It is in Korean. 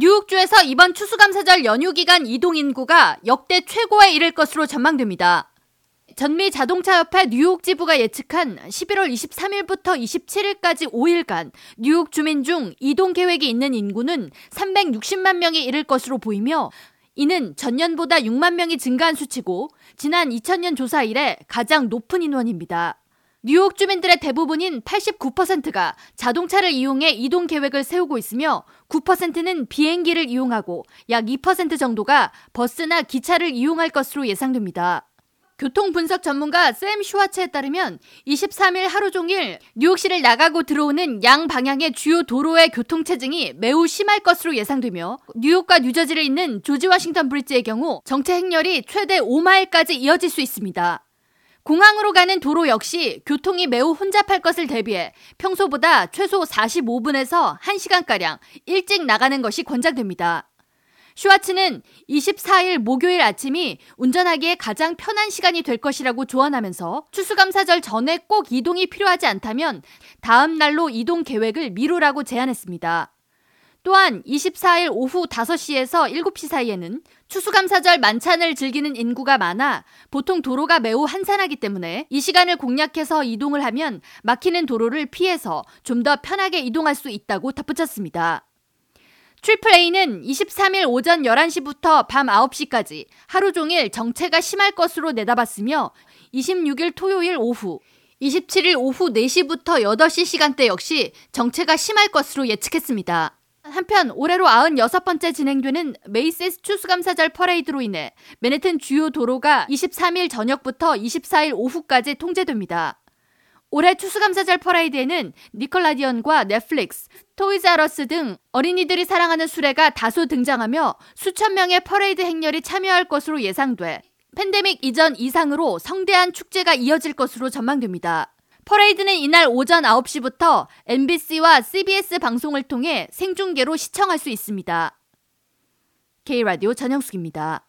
뉴욕주에서 이번 추수감사절 연휴 기간 이동 인구가 역대 최고에 이를 것으로 전망됩니다. 전미 자동차협회 뉴욕 지부가 예측한 11월 23일부터 27일까지 5일간 뉴욕 주민 중 이동 계획이 있는 인구는 360만 명이 이를 것으로 보이며 이는 전년보다 6만 명이 증가한 수치고 지난 2000년 조사 이래 가장 높은 인원입니다. 뉴욕 주민들의 대부분인 89%가 자동차를 이용해 이동 계획을 세우고 있으며 9%는 비행기를 이용하고 약 2% 정도가 버스나 기차를 이용할 것으로 예상됩니다. 교통 분석 전문가 샘 슈와츠에 따르면 23일 하루 종일 뉴욕시를 나가고 들어오는 양 방향의 주요 도로의 교통 체증이 매우 심할 것으로 예상되며 뉴욕과 뉴저지를 잇는 조지 워싱턴 브릿지의 경우 정체 행렬이 최대 5마일까지 이어질 수 있습니다. 공항으로 가는 도로 역시 교통이 매우 혼잡할 것을 대비해 평소보다 최소 45분에서 1시간가량 일찍 나가는 것이 권장됩니다. 슈와츠는 24일 목요일 아침이 운전하기에 가장 편한 시간이 될 것이라고 조언하면서 추수감사절 전에 꼭 이동이 필요하지 않다면 다음 날로 이동 계획을 미루라고 제안했습니다. 또한 24일 오후 5시에서 7시 사이에는 추수감사절 만찬을 즐기는 인구가 많아 보통 도로가 매우 한산하기 때문에 이 시간을 공략해서 이동을 하면 막히는 도로를 피해서 좀 더 편하게 이동할 수 있다고 덧붙였습니다. Triple A는 23일 오전 11시부터 밤 9시까지 하루 종일 정체가 심할 것으로 내다봤으며 26일 토요일 오후 27일 오후 4시부터 8시 시간대 역시 정체가 심할 것으로 예측했습니다. 한편 올해로 96번째 진행되는 Macy's 추수감사절 퍼레이드로 인해 맨해튼 주요 도로가 23일 저녁부터 24일 오후까지 통제됩니다. 올해 추수감사절 퍼레이드에는 Nickelodeon과 Netflix, Toys"R"Us 등 어린이들이 사랑하는 수레가 다수 등장하며 수천 명의 퍼레이드 행렬이 참여할 것으로 예상돼 팬데믹 이전 이상으로 성대한 축제가 이어질 것으로 전망됩니다. 퍼레이드는 이날 오전 9시부터 NBC와 CBS 방송을 통해 생중계로 시청할 수 있습니다. K라디오 전영숙입니다.